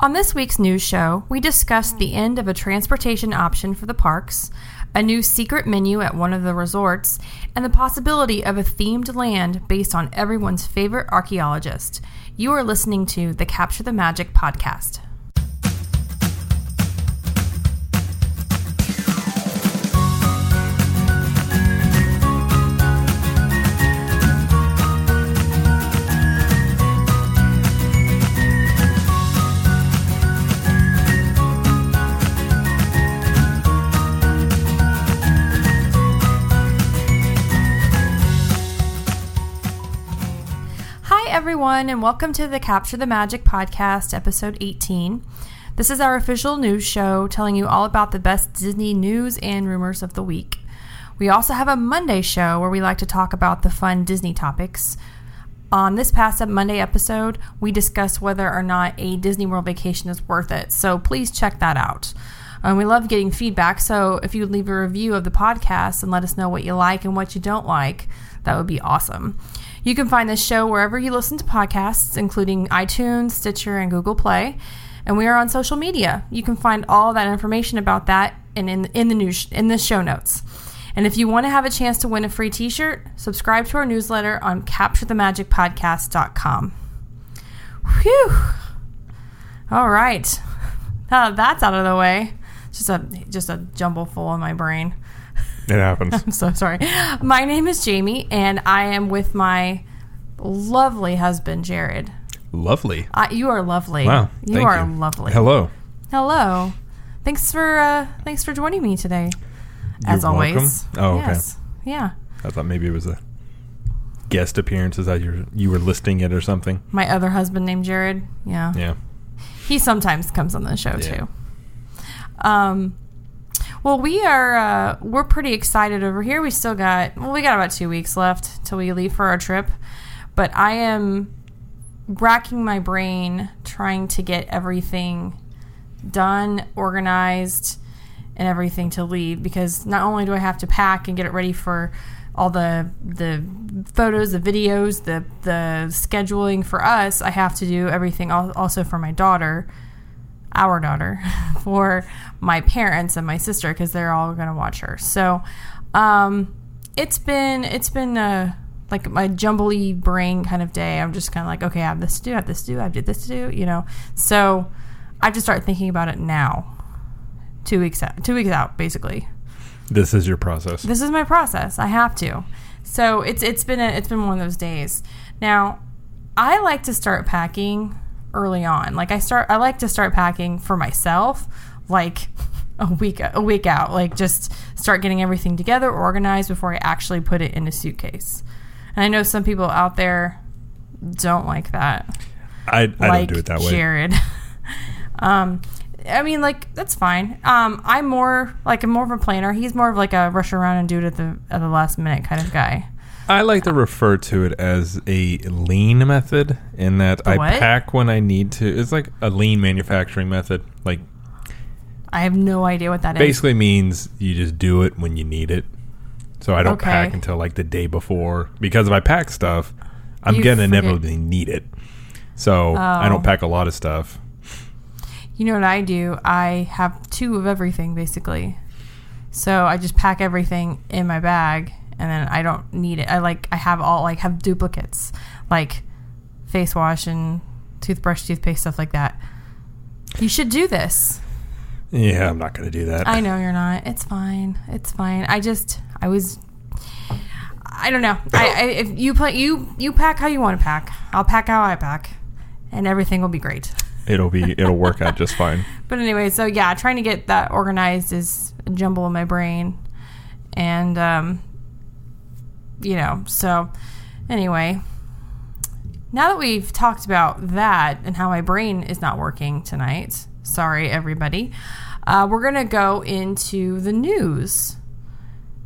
On this week's news show, we discussed the end of a transportation option for the parks, a new secret menu at one of the resorts, and the possibility of a themed land based on everyone's favorite archaeologist. You are listening to the Capture the Magic podcast. Everyone, and welcome to the Capture the Magic podcast, episode 18. This is our official news show telling you all about the best Disney news and rumors of the week. We also have a Monday show where we like to talk about the fun Disney topics. On this past Monday episode, we discussed whether or not a Disney World vacation is worth it, so please check that out. Um, we love getting feedback, so if you would leave a review of the podcast and let us know what you like and what you don't like, that would be awesome. You can find this show wherever you listen to podcasts, including iTunes, Stitcher, and Google Play. And we are on social media. You can find all that information about that in, in, in the news in the show notes. And if you want to have a chance to win a free t-shirt, subscribe to our newsletter on capturethemagicpodcast.com. Whew. All right. Now that that's out of the way. Just a just a jumble full in my brain. It happens. I'm so sorry. My name is Jamie, and I am with my lovely husband, Jared. Lovely. I, you are lovely. Wow. you thank are lovely. Hello. Hello. Thanks for uh, thanks for joining me today. as You're always. welcome. Oh, okay. Yes. Yeah. I thought maybe it was a guest appearance. Is that you you were listing it or something? My other husband named Jared. Yeah. Yeah. He sometimes comes on the show Yeah. too. Um, well, we are uh, we're pretty excited over here. We still got well, we got about two weeks left till we leave for our trip, but I am racking my brain trying to get everything done, organized, and everything to leave because not only do I have to pack and get it ready for all the the photos, the videos, the the scheduling for us, I have to do everything also for my daughter, our daughter, for my parents and my sister because they're all going to watch her. So, um, it's been it's been a like my jumbly brain kind of day. I'm just kind of like, okay, I have this to do, I have this to do, I did this to do, you know. So, I just start thinking about it now. Two weeks out, two weeks out, basically. This is your process. This is my process. I have to. So it's it's been a, it's been one of those days. Now, I like to start packing early on. Like I start I like to start packing for myself like a week a week out. Like just start getting everything together, organized before I actually put it in a suitcase. And I know some people out there don't like that I, I like don't do it that way. Jared. um, I mean, like that's fine. Um, I'm more like I'm more of a planner. He's more of like a rush around and do it at the at the last minute kind of guy. I like to refer to it as a lean method in that I what? pack when I need to. It's like a lean manufacturing method. Like I have no idea what that is. basically means you just do it when you need it. So I don't Okay. pack until like the day before because if I pack stuff, I'm You gonna forget- inevitably need it. So I Oh. don't pack a lot of stuff. You know what I do? I have two of everything basically. So I just pack everything in my bag and then I don't need it. I like I have all like have duplicates like face wash and toothbrush, toothpaste, stuff like that. You should do this. Yeah, I'm not gonna do that. I know you're not. It's fine. It's fine. I just I was I don't know. I, I if you play you you pack how you want to pack. I'll pack how I pack, and everything will be great. It'll be it'll work out just fine. But anyway, so yeah, trying to get that organized is a jumble in my brain, and um, you know. So anyway, now that we've talked about that and how my brain is not working tonight, sorry everybody. Uh, we're gonna go into the news.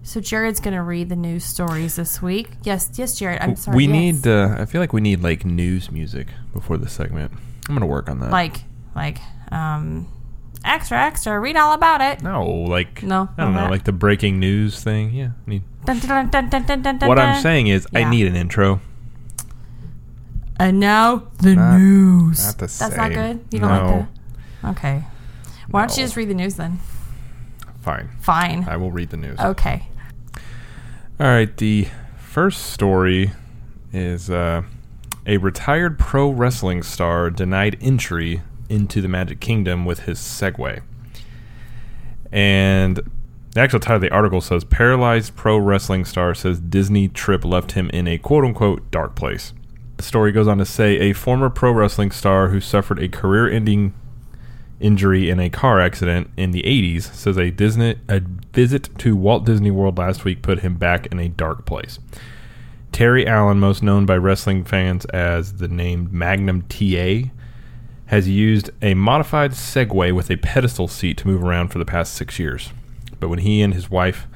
So Jared's gonna read the news stories this week. Yes, yes, Jared. I'm sorry. we yes. need. Uh, I feel like we need like news music before the segment. I'm gonna work on that. like like um extra extra read all about it no, like No, I don't know, that. like the breaking news thing. Yeah. I Need, Dun, dun, dun, dun, dun, dun, dun, what dun. I'm saying is, Yeah. I need an intro. and now the Not- news Not the that's not good you don't no. like Okay. Why don't you just read the news then? Fine. Fine. I will read the news. Okay. All right. The first story is uh, a retired pro wrestling star denied entry into the Magic Kingdom with his Segway. And the actual title of the article says Paralyzed pro wrestling star says Disney trip left him in a quote unquote dark place. The story goes on to say a former pro wrestling star who suffered a career ending injury in a car accident in the 80s says a Disney a visit to Walt Disney World last week put him back in a dark place. Terry Allen, most known by wrestling fans as the name Magnum TA, has used a modified Segway with a pedestal seat to move around for the past six years. But when he and his wife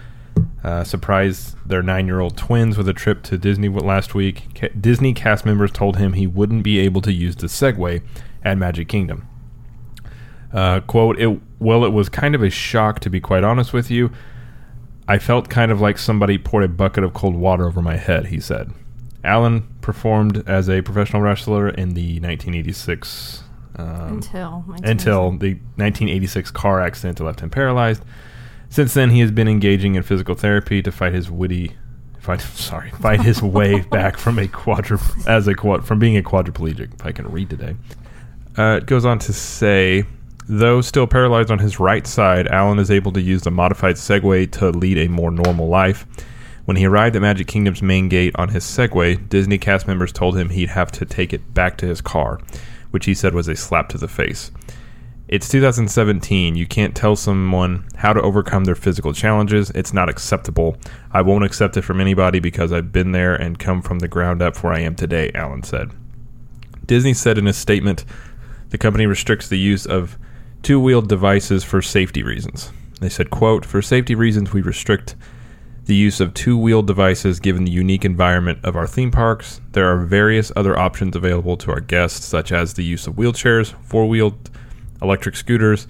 uh, surprised their nine-year-old twins with a trip to Disney last week, ca- Disney cast members told him he wouldn't be able to use the Segway at Magic Kingdom. Uh, quote, it, well, it was kind of a shock, to be quite honest with you. I felt kind of like somebody poured a bucket of cold water over my head, he said. Allen performed as a professional wrestler in the 1986 um, Until. until the 1986 car accident that left him paralyzed. Since then, he has been engaging in physical therapy to fight his witty, fight sorry, fight his way back from a quadru as a quad from being a quadriplegic. If I can read today, uh, it goes on to say, though still paralyzed on his right side, Allen is able to use the modified Segway to lead a more normal life. When he arrived at Magic Kingdom's main gate on his Segway, Disney cast members told him he'd have to take it back to his car, which he said was a slap to the face. It's 2017. You can't tell someone how to overcome their physical challenges. It's not acceptable. I won't accept it from anybody because I've been there and come from the ground up where I am today, Allen said. Disney said in a statement the company restricts the use of two-wheeled devices for safety reasons. They said, quote, "For safety reasons, we restrict the use of two-wheeled devices given the unique environment of our theme parks. There are various other options available to our guests such as the use of wheelchairs, four-wheeled electric scooters,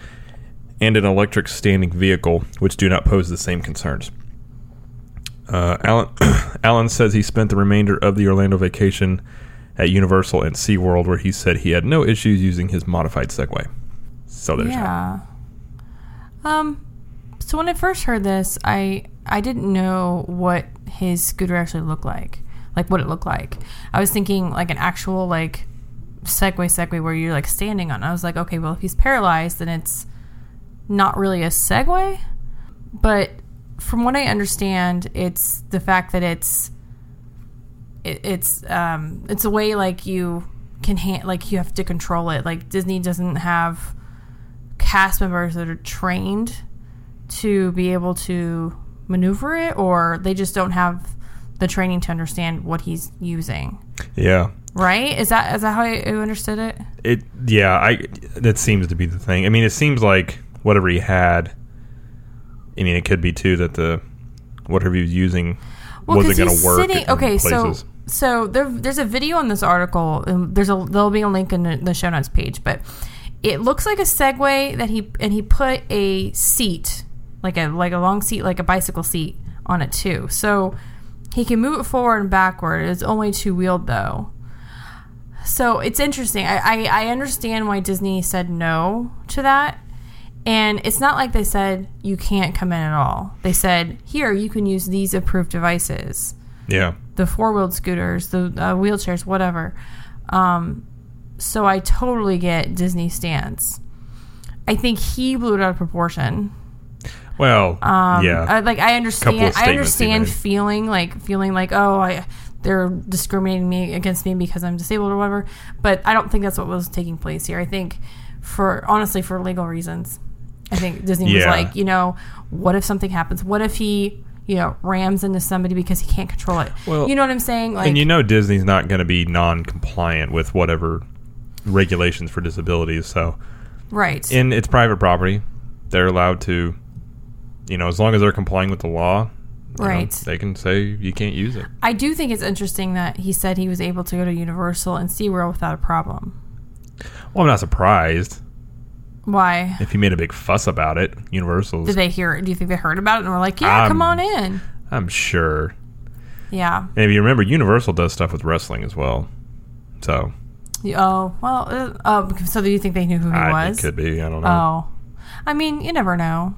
and an electric standing vehicle, which do not pose the same concerns. Uh, Allen, Allen says he spent the remainder of the Orlando vacation at Universal and SeaWorld, where he said he had no issues using his modified Segway. So there's that. Yeah. Um. So when I first heard this, I I didn't know what his scooter actually looked like, like what it looked like. I was thinking like an actual like Segway Segway where you're like standing on. I was like, okay, well if he's paralyzed, then it's not really a Segway. But from what I understand, it's the fact that it's it, it's um it's a way like you can ha- like you have to control it. Like Disney doesn't have cast members that are trained to be able to maneuver it or they just don't have the training to understand what he's using. Yeah. Right? Is that is that how you understood it? It yeah, I that seems to be the thing. I mean, it seems like whatever he had. I mean, it could be too that the whatever he was using wasn't going to work. sitting- okay, places. so so there, there's a video in this article. and There's a there'll be a link in the, the show notes page, but it looks like a Segway that he and he put a seat like a like a long seat like a bicycle seat on it too. So he can move it forward and backward. It's only two wheeled though. So it's interesting. I, I, I understand why Disney said no to that. And it's not like they said you can't come in at all. They said, here, you can use these approved devices yeah, the four wheeled scooters, the uh, wheelchairs, whatever. Um, so I totally get Disney's stance. I think he blew it out of proportion. Well, Um, yeah, I, like I understand. I understand feeling like feeling like oh I they're discriminating me against me because I'm disabled or whatever. But I don't think that's what was taking place here. I think for honestly for legal reasons, I think Disney was like you know what if something happens? What if he you know rams into somebody because he can't control it? Well, you know what I'm saying? Like and you know Disney's not going to be non-compliant with whatever regulations for disabilities. So, right. in it's private property, they're allowed to, you know, as long as they're complying with the law, you know, Right. they can say you can't use it. I do think it's interesting that he said he was able to go to Universal and SeaWorld without a problem. Well, I'm not surprised Why? if he made a big fuss about it. Universal. Did they hear it? Do you think they heard about it and were like, yeah, come Um, on in? I'm sure. Yeah. And if you remember, Universal does stuff with wrestling as well. So Oh well. Uh, oh, so do you think they knew who he I, was? it could be. I don't know. Oh, I mean, you never know.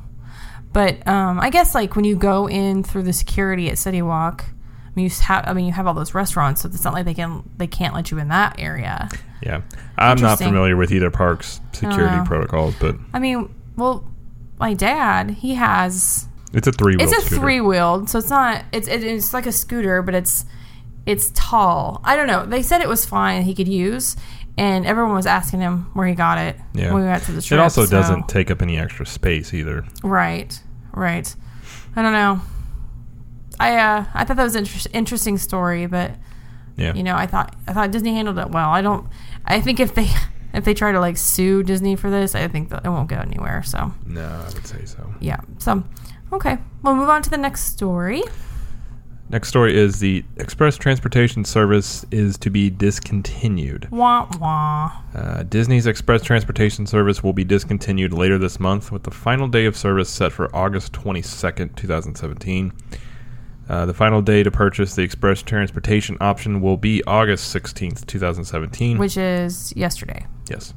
But um, I guess like when you go in through the security at City Walk, I mean, you have I mean you have all those restaurants, so it's not like they can they can't let you in that area. Yeah, I'm not familiar with either park's security protocols, but I mean, well, my dad he has it's a three. it's a three wheeled, so it's not it's it, it's like a scooter, but it's it's tall. I don't know. They said it was fine. He could use. And everyone was asking him where he got it Yeah. when we went to the trip. It also so- doesn't take up any extra space either. Right, right. I don't know. I uh, I thought that was an inter- interesting story, but Yeah. you know, I thought I thought Disney handled it well. I don't. I think if they if they try to like sue Disney for this, I think that it won't go anywhere. So No, I would say so. yeah. So okay, we'll move on to the next story. Next story is the express transportation service is to be discontinued. Wah wah. Uh, Disney's express transportation service will be discontinued later this month, with the final day of service set for August 22nd, 2017. Uh, the final day to purchase the express transportation option will be August 16th, 2017. Which is yesterday. Yes.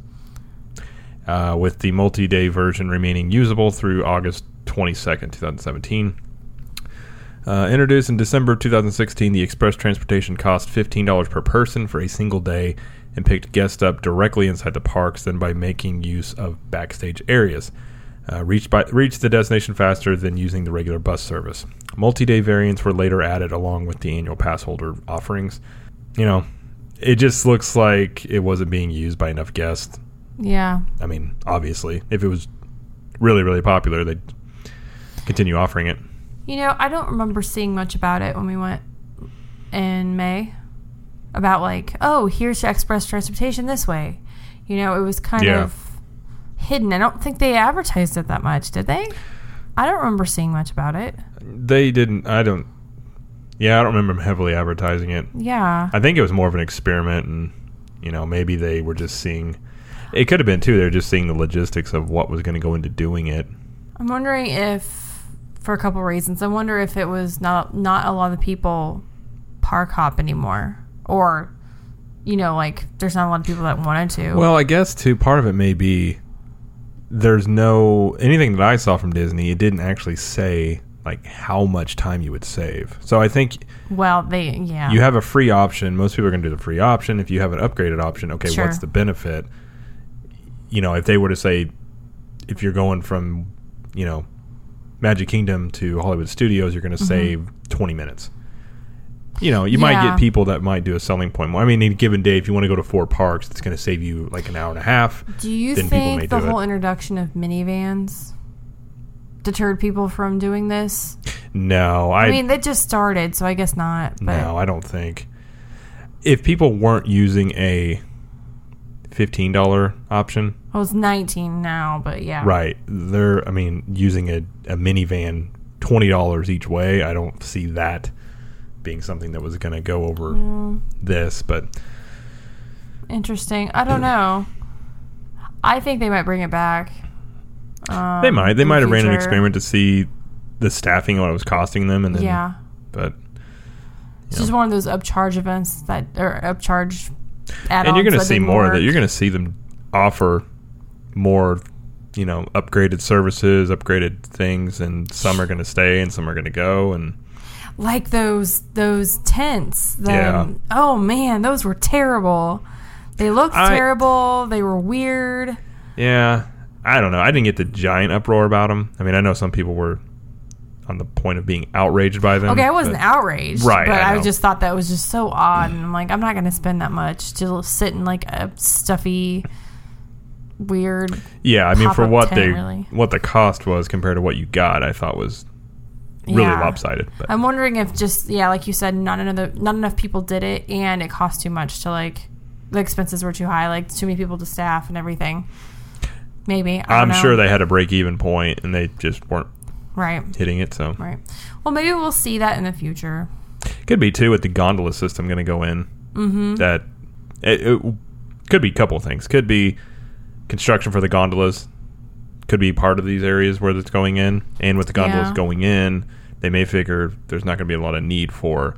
Uh, with the multi day version remaining usable through August 22nd, 2017. Uh, introduced in December 2016, the express transportation cost $15 per person for a single day and picked guests up directly inside the parks than by making use of backstage areas. Uh, reached, by, reached the destination faster than using the regular bus service. Multi day variants were later added along with the annual pass holder offerings. You know, it just looks like it wasn't being used by enough guests. Yeah. I mean, obviously, if it was really, really popular, they'd continue offering it. You know, I don't remember seeing much about it when we went in May. About like, oh, here's express transportation this way. You know, it was kind Yeah. of hidden. I don't think they advertised it that much, did they? I don't remember seeing much about it. They didn't. I don't. Yeah, I don't remember them heavily advertising it. Yeah. I think it was more of an experiment, and you know, maybe they were just seeing. It could have been too. They're just seeing the logistics of what was going to go into doing it. I'm wondering if, for a couple reasons, I wonder if it was not not a lot of people park hop anymore, or, you know, like there's not a lot of people that wanted to. Well, I guess too. Part of it may be there's no anything that I saw from Disney. It didn't actually say like how much time you would save. So I think well, they yeah. you have a free option. Most people are going to do the free option. If you have an upgraded option, okay, Sure. what's the benefit? You know, if they were to say, if you're going from, you know, Magic Kingdom to Hollywood Studios, you're going to save 20 minutes. You know, you might Mm-hmm. Get people that might do a selling point. I mean, in a given day, if you want to go to four parks, it's going to save you like an hour and a half. Do you then think the do it. whole introduction of minivans deterred people from doing this? No, I, I, mean, they just started, so I guess not. But no, I don't think. If people weren't using a $15 option, well, it's 19 now, but yeah. Right. They're, I mean, using a, a minivan, $20 each way, I don't see that being something that was going to go over Mm, this. But interesting. I don't know. I think they might bring it back. Um, they might. They the might have ran an experiment to see the staffing, what it was costing them. and then, Yeah. But, It's Yeah. just one of those upcharge events that, or upcharge and you're going to see more of that. You're going to see them offer more, you know, upgraded services, upgraded things, and some are going to stay and some are going to go. And, like those those tents. The, Yeah. Oh man, those were terrible. They looked I- terrible. They were weird. Yeah, I don't know. I didn't get the giant uproar about them. I mean, I know some people were on the point of being outraged by them. Okay, I wasn't but- outraged, Right, But I I, just thought that was just so odd, mm. and I'm like, I'm not going to spend that much to sit in like a stuffy, weird. Yeah, I mean, for what tent, they really. what the cost was compared to what you got, I thought was really Yeah. lopsided. But I'm wondering if just yeah, like you said, not enough not enough people did it, and it cost too much to like the expenses were too high, like too many people to staff and everything. Maybe I I'm know. sure they had a break even point and they just weren't right, hitting it. So right. Well, maybe we'll see that in the future. could be too with the gondola system going to go in. Mm-hmm. That it, it could be a couple of things. Could be construction for the gondolas. Could be part of these areas where it's going in, and with the gondolas Yeah. going in, they may figure there's not going to be a lot of need for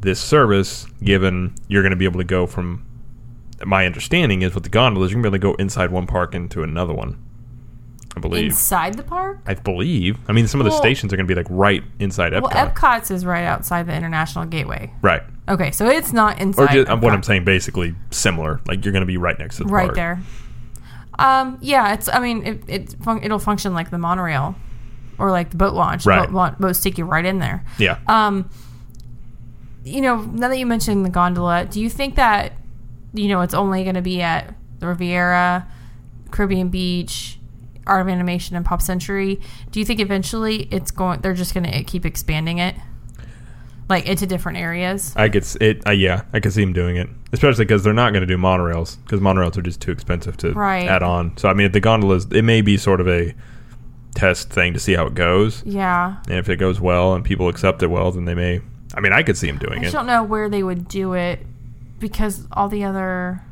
this service, given you're going to be able to go from my understanding is with the gondolas, you can be able to go inside one park into another one. I believe. Inside the park? I believe. I mean, some of the stations are going to be like right inside Epcot. Well, Epcot's is right outside the International Gateway. right. Okay, so it's not inside. Or just, what I'm saying, basically similar. Like you're going to be right next to the right park. there. Um, yeah, it's. I mean, it, it fun- it'll function like the monorail, or like the boat launch. Right. Boat, launch, boats take you right in there. Yeah. Um, you know, now that you mentioned the gondola, do you think that you know it's only going to be at the Riviera, Caribbean Beach, Art of Animation, and Pop Century? Do you think eventually it's going? They're just going to keep expanding it, like into different areas? I could s- it. Uh, yeah, I could see them doing it, especially because they're not going to do monorails because monorails are just too expensive to Right. add on. So I mean, if the gondolas, it may be sort of a test thing to see how it goes, Yeah. and if it goes well and people accept it well, then they may. I mean, I could see them doing I it. just don't know where they would do it because all the other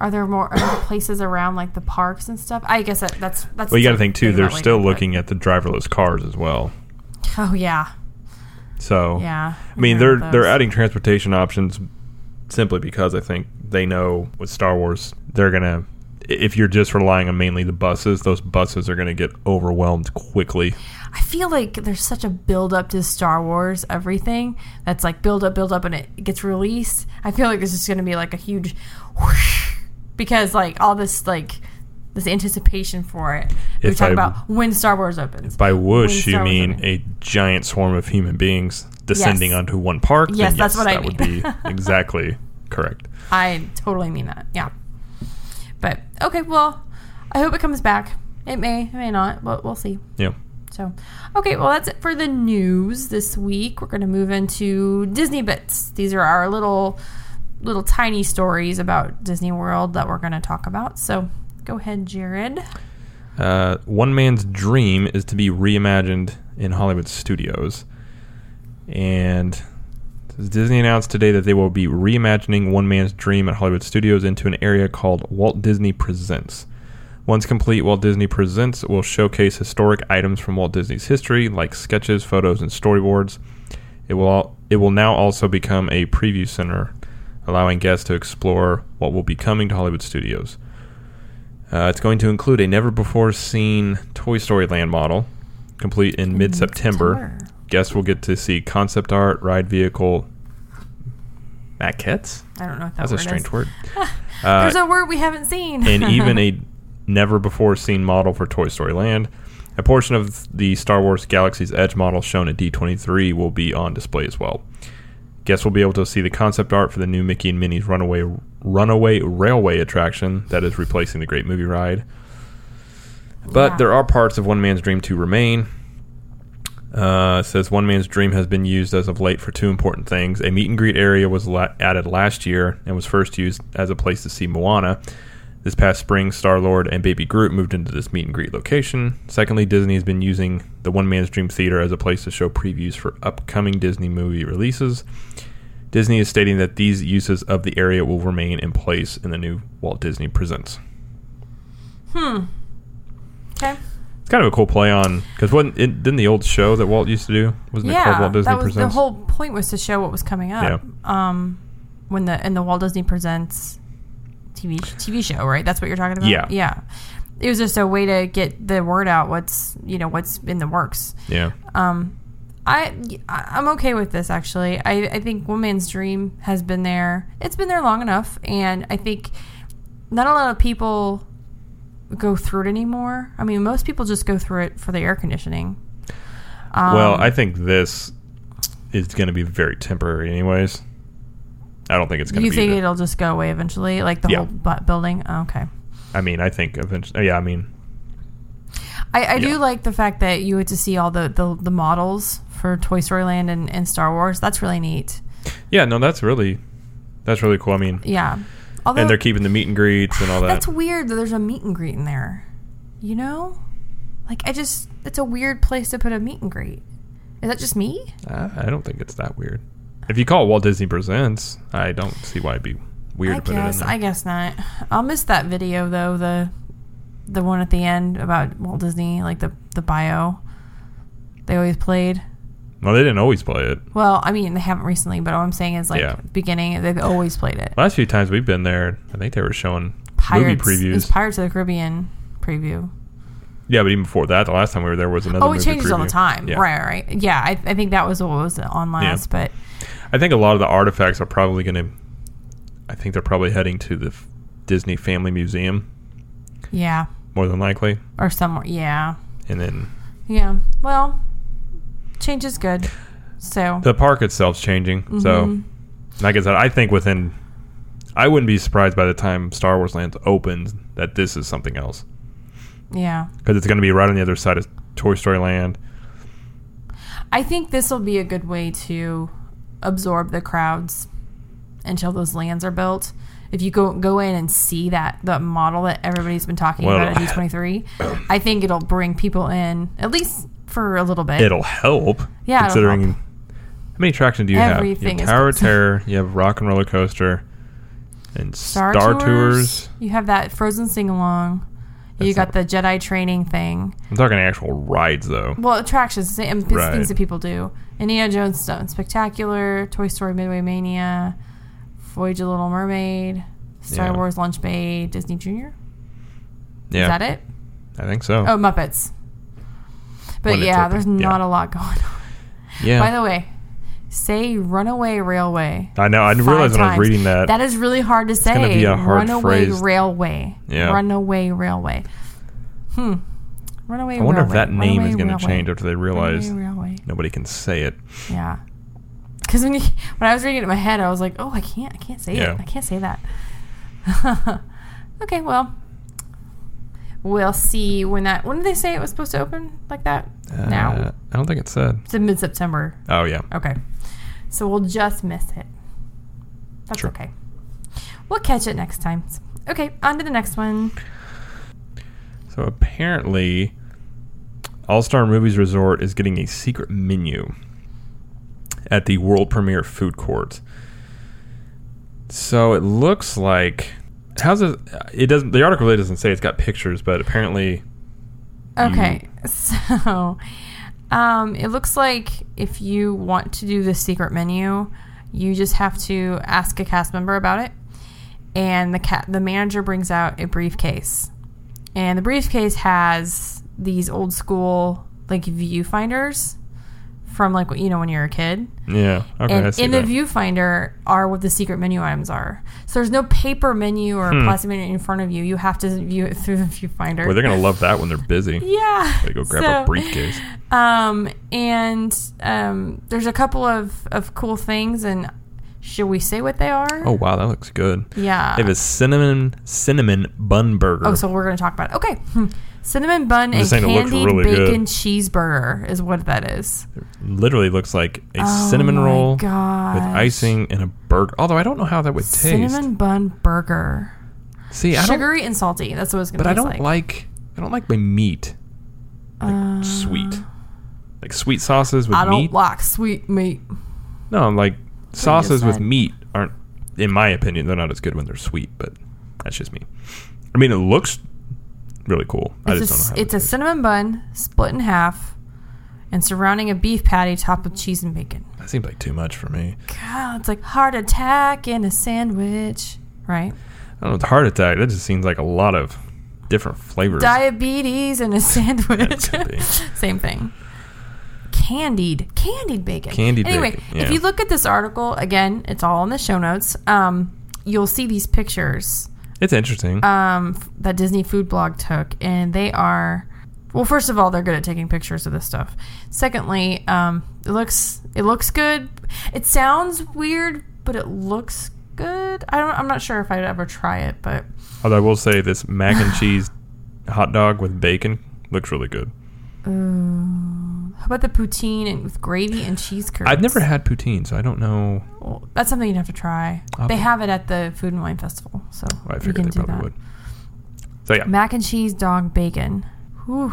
are there more are there places around like the parks and stuff. I guess that, that's that's. Well, you got to think too. They're still looking at the driverless cars as well. Oh yeah, So yeah. I mean, they're they're adding transportation options simply because I think they know with Star Wars they're gonna. If you're just relying on mainly the buses, those buses are going to get overwhelmed quickly. I feel like there's such a build up to Star Wars everything that's like build up, build up, and it gets released. I feel like this is going to be like a huge whoosh because like all this like this anticipation for it. If We talk I- about when Star Wars opens. By whoosh, you Wars mean opens. a giant swarm of human beings descending Yes. onto one park? then Yes, that's what I that would be exactly correct. I totally mean that. Yeah. But okay, well, I hope it comes back. It may, it may not, but we'll see. Yeah. So, okay, well, that's it for the news this week. We're going to move into Disney bits. These are our little, little tiny stories about Disney World that we're going to talk about. So, go ahead, Jared. Uh, one man's dream is to be reimagined in Hollywood studios. And Disney announced today that they will be reimagining One Man's Dream at Hollywood Studios into an area called Walt Disney Presents. Once complete, Walt Disney Presents will showcase historic items from Walt Disney's history, like sketches, photos, and storyboards. It will al- it will now also become a preview center, allowing guests to explore what will be coming to Hollywood Studios. Uh, it's going to include a never before seen Toy Story Land model, complete in mid September. Guests will get to see concept art, ride vehicle, maquettes. I don't know what that That's a strange is. word. Uh, There's a word we haven't seen. and even a never before seen model for Toy Story Land. A portion of the Star Wars Galaxy's Edge model shown at D23 will be on display as well. Guests will be able to see the concept art for the new Mickey and Minnie's Runaway Runaway Railway attraction that is replacing the Great Movie Ride. But Yeah. there are parts of One Man's Dream to remain. Uh, it says One Man's Dream has been used as of late for two important things. A meet and greet area was la- added last year and was first used as a place to see Moana. This past spring, Star Lord and Baby Groot moved into this meet and greet location. Secondly, Disney has been using the One Man's Dream Theater as a place to show previews for upcoming Disney movie releases. Disney is stating that these uses of the area will remain in place in the new Walt Disney Presents. hmm. Okay. It's kind of a cool play on because wasn't it, didn't the old show that Walt used to do wasn't it called Walt Disney that was Presents? the whole point was to show what was coming up. Yeah. Um, when the in the Walt Disney Presents TV TV show, right? That's what you're talking about. Yeah. yeah. It was just a way to get the word out. What's you know what's in the works. yeah, Um, I I'm okay with this actually. I I think One Man's Dream has been there. It's been there long enough, and I think not a lot of people go through it anymore. I mean, most people just go through it for the air conditioning. Um, well, I think this is going to be very temporary, anyways. I don't think it's going to you be. think the- it'll just go away eventually, like the Yeah. whole bu- building? Oh, okay. I mean, I think eventually. Yeah, I mean, I, I Yeah. do like the fact that you get to see all the, the, the models for Toy Story Land and, and Star Wars. That's really neat. yeah, no, that's really that's really cool. I mean, Yeah. Although and they're keeping the meet and greets and all that. that's weird that there's a meet and greet in there. You know, like I just it's a weird place to put a meet and greet. Is that just me? Uh, I don't think it's that weird. If you call it Walt Disney Presents, I don't see why it'd be weird I to put it in guess there. I guess not. I'll miss that video though. The the one at the end about Walt Disney, like the the bio they always played. Well, they didn't always play it. Well, I mean, they haven't recently, but all I'm saying is like Yeah. beginning, they've always played it. Last few times we've been there, I think they were showing Pirates, movie It was previews. Pirates of the Caribbean preview. yeah, but even before that, the last time we were there was another. Oh, it movie changes all the preview. time. Yeah. Right, right. Yeah, I, I think that was what was on last, but I think a lot of the artifacts are probably going to. I think they're probably heading to the F- Disney Family Museum, yeah, more than likely, or somewhere. Yeah, and then yeah. Well, change is good. So the park itself's changing. So, Mhm. like I said, I think within, I wouldn't be surprised by the time Star Wars Land opens that this is something else yeah, because it's going to be right on the other side of Toy Story Land. I think this will be a good way to absorb the crowds until those lands are built. If you go go in and see that the model that everybody's been talking Well, about at D23, I think it'll bring people in at least for a little bit. It'll help. Yeah, considering help. how many attractions do you have? You Everything have Tower of. Terror. You have Rock and Roller Coaster, and Star, Star, Tours, Tours. You have that Frozen sing along. You got the Jedi training thing. I'm talking actual rides though. Well, attractions and Right. things that people do. Indiana Jones Stunt Spectacular, Toy Story Midway Mania, Voyage of the Little Mermaid, Star Yeah. Wars Launch Bay, Disney Junior. Yeah, Is that it? I think so. Oh, Muppets. But yeah, there's yeah. not a lot going on. yeah. By the way, say Runaway Railway. I know. I didn't five realize when I was reading that. That is really hard to say. be a hard Runaway phrase. Railway. Yeah. Runaway Railway. Hmm. Runaway I wonder if that name is going to change after they realize nobody can say it. Yeah. Because when you, when I was reading it in my head, I was like, "Oh, I can't, I can't say Yeah. it. I can't say that." okay, well, we'll see when that. When did they say it was supposed to open like that? Uh, now I don't think it said. it's in mid September. Oh yeah. Okay, so we'll just miss it. That's Sure. okay. We'll catch it next time. Okay, on to the next one. So apparently, All Star Movies Resort is getting a secret menu at the world premiere food court. So it looks like how's it? It doesn't. The article really doesn't say it's got pictures, but apparently, Okay, so um, it looks like if you want to do the secret menu, you just have to ask a cast member about it, and the cat the manager brings out a briefcase, and the briefcase has these old school like viewfinders from like you know when you're a kid. yeah. Okay, and in that. the viewfinder are what the secret menu items are. So there's no paper menu or Hmm. plastic menu in front of you. You have to view it through the viewfinder. Well, they're gonna love that when they're busy. Yeah. They go grab So, a briefcase. Um, and um, there's a couple of, of cool things, and should we say what they are? Oh wow, that looks good. yeah. They have a cinnamon cinnamon bun burger. oh, so we're gonna talk about it. Okay, Hmm. Cinnamon bun and saying it looks candied really good. bacon cheeseburger is what that is. literally looks like a Oh cinnamon my roll with gosh. icing and a burger. Although I don't know how that would taste. Cinnamon bun burger, See, I don't, sugary and salty. That's what it's gonna but I taste don't like. I don't like my meat like Uh, sweet, like sweet sauces with meat. I don't meat. like sweet meat. no, like sauces with said. meat aren't, in my opinion, they're not as good when they're sweet. But that's just me. I mean, it looks really cool. I It's, just a, don't know how. it's it a cinnamon bun split in half and surrounding a beef patty topped with cheese and bacon. that seems like too much for me. God, it's like heart attack in a sandwich, right? I don't know. The heart attack. That just seems like a lot of different flavors. Diabetes in a sandwich. Same thing. Candied, candied bacon. Candied anyway, bacon, if yeah. you look at this article again, it's all in the show notes. Um, you'll see these pictures it's interesting. um, that Disney Food Blog took, and they are. Well, first of all, they're good at taking pictures of this stuff. Secondly, um, it looks it looks good. It sounds weird, but it looks good. I don't. I'm not sure if I'd ever try it, but Although I will say this mac and cheese hot dog with bacon looks really good. Um, how about the poutine and with gravy and cheese curds? I've never had poutine, so I don't know. Well, that's something you'd have to try. Okay. They have it at the Food and Wine Festival, so Well, I you figured can they do probably that. would. So yeah, Mac and cheese dog bacon. Whew.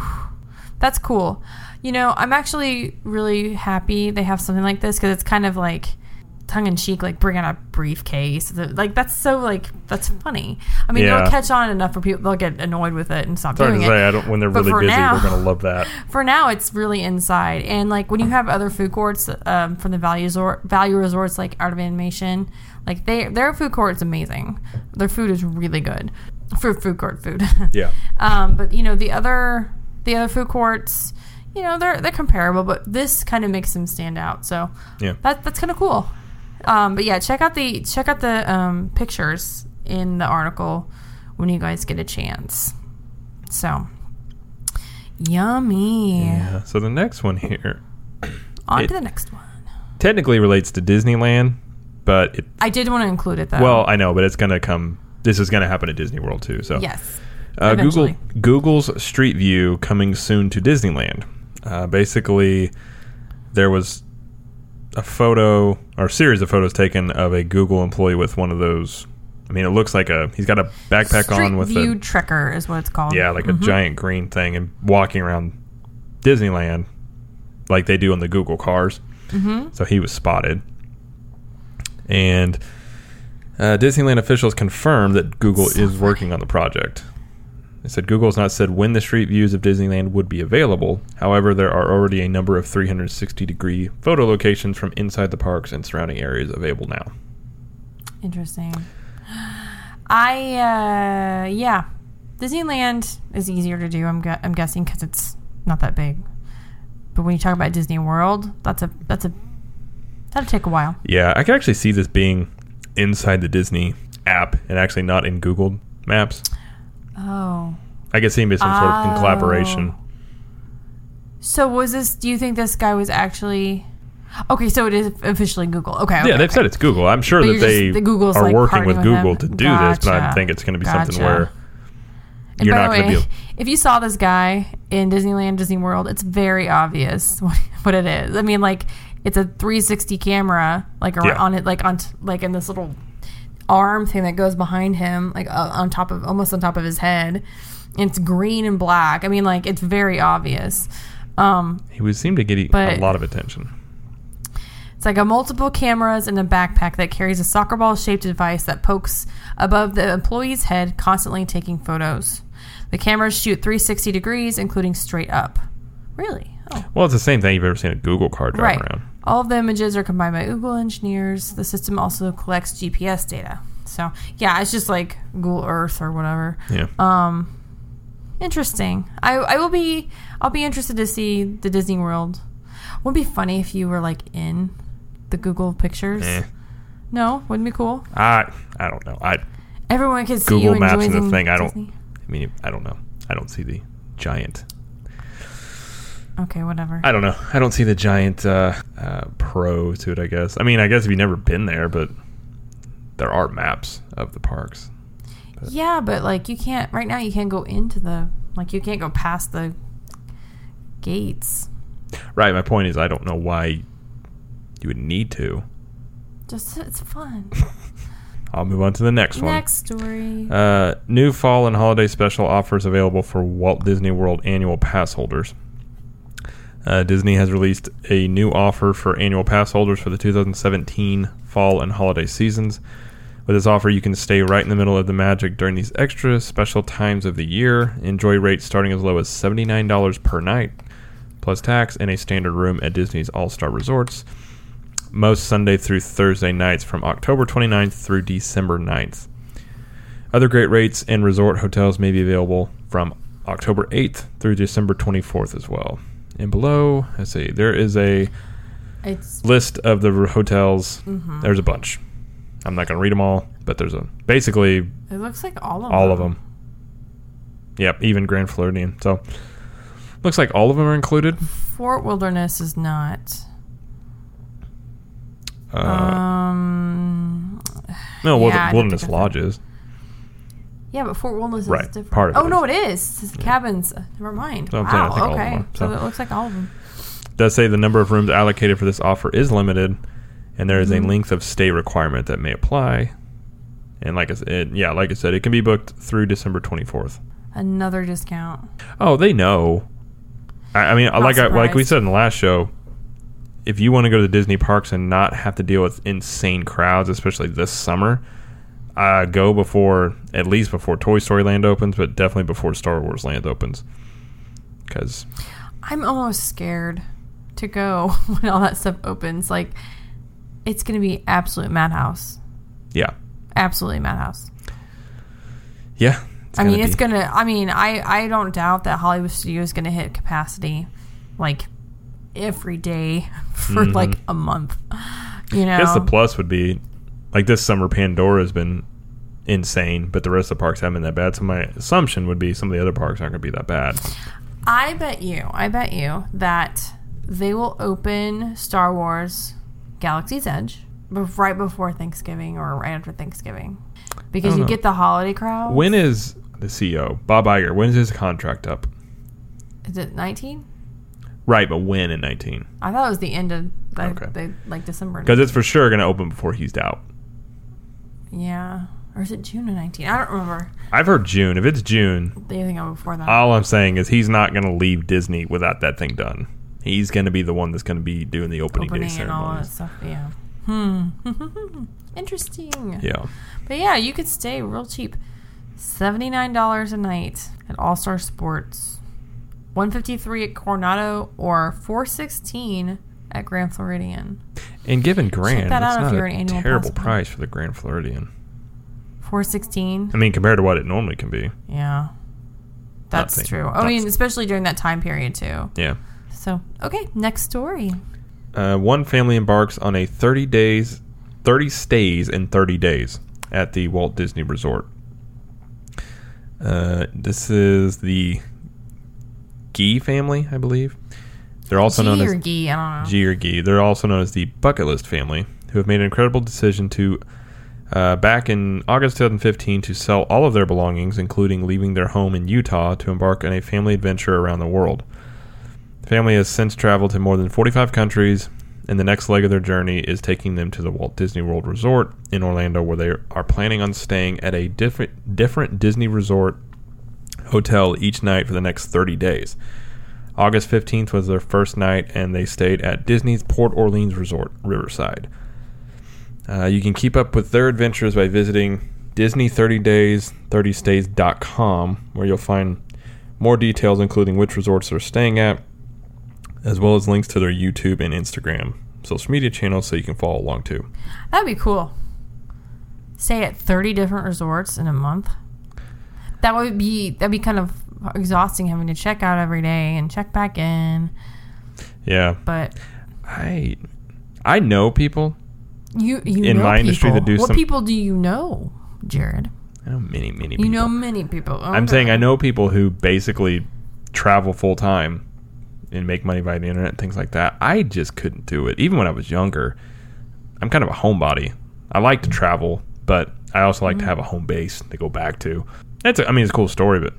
That's cool. You know, I'm actually really happy they have something like this because it's kind of like tongue in cheek, like bring out a briefcase. Like that's so like that's funny. I mean, Yeah. it'll catch on enough for people. They'll get annoyed with it and stop hard doing to it. I don't. When they're But really busy, now- they're gonna love that. For now, it's really inside, and like when you have other food courts um, from the value resort, value resorts like Art of Animation, like they their food court is amazing. Their food is really good for food court food. Yeah. um, but you know the other the other food courts, you know they're they're comparable, but this kind of makes them stand out. So Yeah. that that's kind of cool. Um, but yeah, check out the check out the um, pictures in the article when you guys get a chance. So yummy. Yeah. So the next one here On It- to the next one. technically relates to Disneyland, but it. I did want to include it though. Well, I know, but it's gonna come. This is gonna happen at Disney World too. So yes. Uh, Google Google's Street View coming soon to Disneyland. Uh, basically, there was a photo or series of photos taken of a Google employee with one of those. I mean, it looks like a he's got a backpack Street on with View a Trekker is what it's called. yeah, like a giant green thing, and walking around Disneyland like they do on the Google cars. Mm-hmm. So he was spotted, and uh, Disneyland officials confirmed that Google So is working on the project. They said Google has not said when the street views of Disneyland would be available. However, there are already a number of 360 degree photo locations from inside the parks and surrounding areas available now. Interesting. I uh yeah, Disneyland is easier to do. I'm gu- I'm guessing because it's not that big. But when you talk about Disney World, that's a that's a that'll take a while. Yeah, I can actually see this being inside the Disney app and actually not in Google Maps. Oh. I could see maybe some sort of in collaboration. Oh. So was this? Do you think this guy was actually? Okay, so it is officially Google. Okay. okay yeah, they've okay. said it's Google. I'm sure But that just- they the Google's, are like, working with Google to do this, but I think it's going to be something where And you're not going to be. if you saw this guy in Disneyland, Disney World, it's very obvious what, what it is. I mean, like it's a 360 camera, like Yeah. on it, like on t- like in this little arm thing that goes behind him, like uh, on top of almost on top of his head. And it's green and black. I mean, like it's very obvious. Um, He would seem to get a lot of attention. It's like a multiple cameras in a backpack that carries a soccer ball shaped device that pokes above the employee's head, constantly taking photos. The cameras shoot 360 degrees, including straight up. Really? Oh. Well, it's the same thing you've ever seen a Google car drive Right. around. All of the images are combined by Google engineers. The system also collects GPS data. So, yeah, it's just like Google Earth or whatever. Yeah. Um, interesting. I I will be I'll be interested to see the Disney World. Would it be funny if you were like in the Google pictures? Eh. No, wouldn't be cool. I I don't know. I Everyone could see Google you Maps enjoying the thing. I don't. Disney. I mean, I don't know. I don't see the giant. Okay, whatever. I don't know. I don't see the giant uh, uh, pro to it. I guess. I mean, I guess if you've never been there, but there are maps of the parks. yeah, but like you can't right now. You can't go into the like you can't go past the gates. Right. My point is, I don't know why you would need to. Just it's fun. I'll move on to the next one. Next story. Uh, new fall and holiday special offers available for Walt Disney World annual pass holders. Uh, Disney has released a new offer for annual pass holders for the 2017 fall and holiday seasons. With this offer, you can stay right in the middle of the magic during these extra special times of the year. Enjoy rates starting as low as $79 per night, plus tax, in a standard room at Disney's All Star Resorts most Sunday through Thursday nights from October 29th through December 9th. Other great rates and resort hotels may be available from October 8th through December 24th as well. And below, let's see, there is a it's list of the hotels. Mhm. There's a bunch. I'm not going to read them all, but there's a basically it looks like all of all them. of them. Yep, even Grand Floridian. So looks like all of them are included. Fort Wilderness is not. Uh, um. no, yeah, Wilderness Lodge is. Yeah, but Fort Wilderness Right, is different. part of oh it no, is. it is. It's cabins. Uh, Never mind. So saying wow. think all of them okay. so. so. it looks like all of them. does say the number of rooms allocated for this offer is limited, and there is Mhm. a length of stay requirement that may apply. And like I said, it, yeah, like I said, it can be booked through December 24th. Another discount. Oh, they know. I, I mean, Not like I, like we said in the last show, if you want to go to the Disney parks and not have to deal with insane crowds, especially this summer, uh, go before at least before Toy Story Land opens, but definitely before Star Wars Land opens. Because I'm almost scared to go when all that stuff opens. Like, it's going to be absolute madhouse. yeah, Absolutely madhouse. yeah. I mean, gonna it's gonna. I mean, I I don't doubt that Hollywood Studios is gonna hit capacity, like every day for like a month. You know, I guess the plus would be like this summer Pandora has been insane, but the rest of the parks haven't been that bad. So my assumption would be some of the other parks aren't going to be that bad. I bet you, I bet you that they will open Star Wars Galaxy's Edge right before Thanksgiving or right after Thanksgiving, because you know. get the holiday crowd. When is the CEO Bob Iger? When is his contract up? is it? Nineteen? Right, but when in nineteen? I thought it was the end of the, Okay. the like December. Because it's for sure going to open before he's out. Yeah, or is it June of nineteen? I don't remember. I've heard June. If it's June, The thing before that. all I'm saying is he's not going to leave Disney without that thing done. He's going to be the one that's going to be doing the opening, opening day and all that ceremonies. stuff. Yeah. Hmm. Interesting. Yeah. But yeah, you could stay real cheap. Seventy nine dollars a night at All Star Sports. One fifty three at Coronado or four sixteen at Grand Floridian. And given Grand, that that's not you're a an terrible pass holder. price for the Grand Floridian. Four sixteen. I mean, compared to what it normally can be. Yeah. That's Nothing. true. I mean, especially during that time period too. Yeah. So okay, next story. Uh, one family embarks on a 30 days, 30 stays in 30 days at the Walt Disney Resort. Uh, this is the Gee family, I believe. They're also G known as Gee, I don't know. G or Gee. They're also known as the Bucket List family, who have made an incredible decision to, uh, back in August 2015, to sell all of their belongings, including leaving their home in Utah, to embark on a family adventure around the world. The family has since traveled to more than 45 countries, and the next leg of their journey is taking them to the Walt Disney World Resort in Orlando, where they are planning on staying at a different different Disney resort hotel each night for the next 30 days. August 15th was their first night, and they stayed at Disney's Port Orleans Resort, Riverside. Uh, you can keep up with their adventures by visiting Disney30days30stays.com, where you'll find more details, including which resorts they're staying at, as well as links to their YouTube and Instagram social media channels so you can follow along too. That'd be cool. Stay at 30 different resorts in a month. That would be that'd be kind of exhausting having to check out every day and check back in. Yeah, But I I know people. you you In know my industry people. that do what some- people do you know, Jared? I know many many people. You know many people. Oh, I'm Okay. saying I know people who basically travel full time and make money by the internet and things like that. I just couldn't do it. Even when I was younger, I'm kind of a homebody. I like to travel, but I also like to mm. have a home base to go back to. That's a, I mean, it's a cool story, but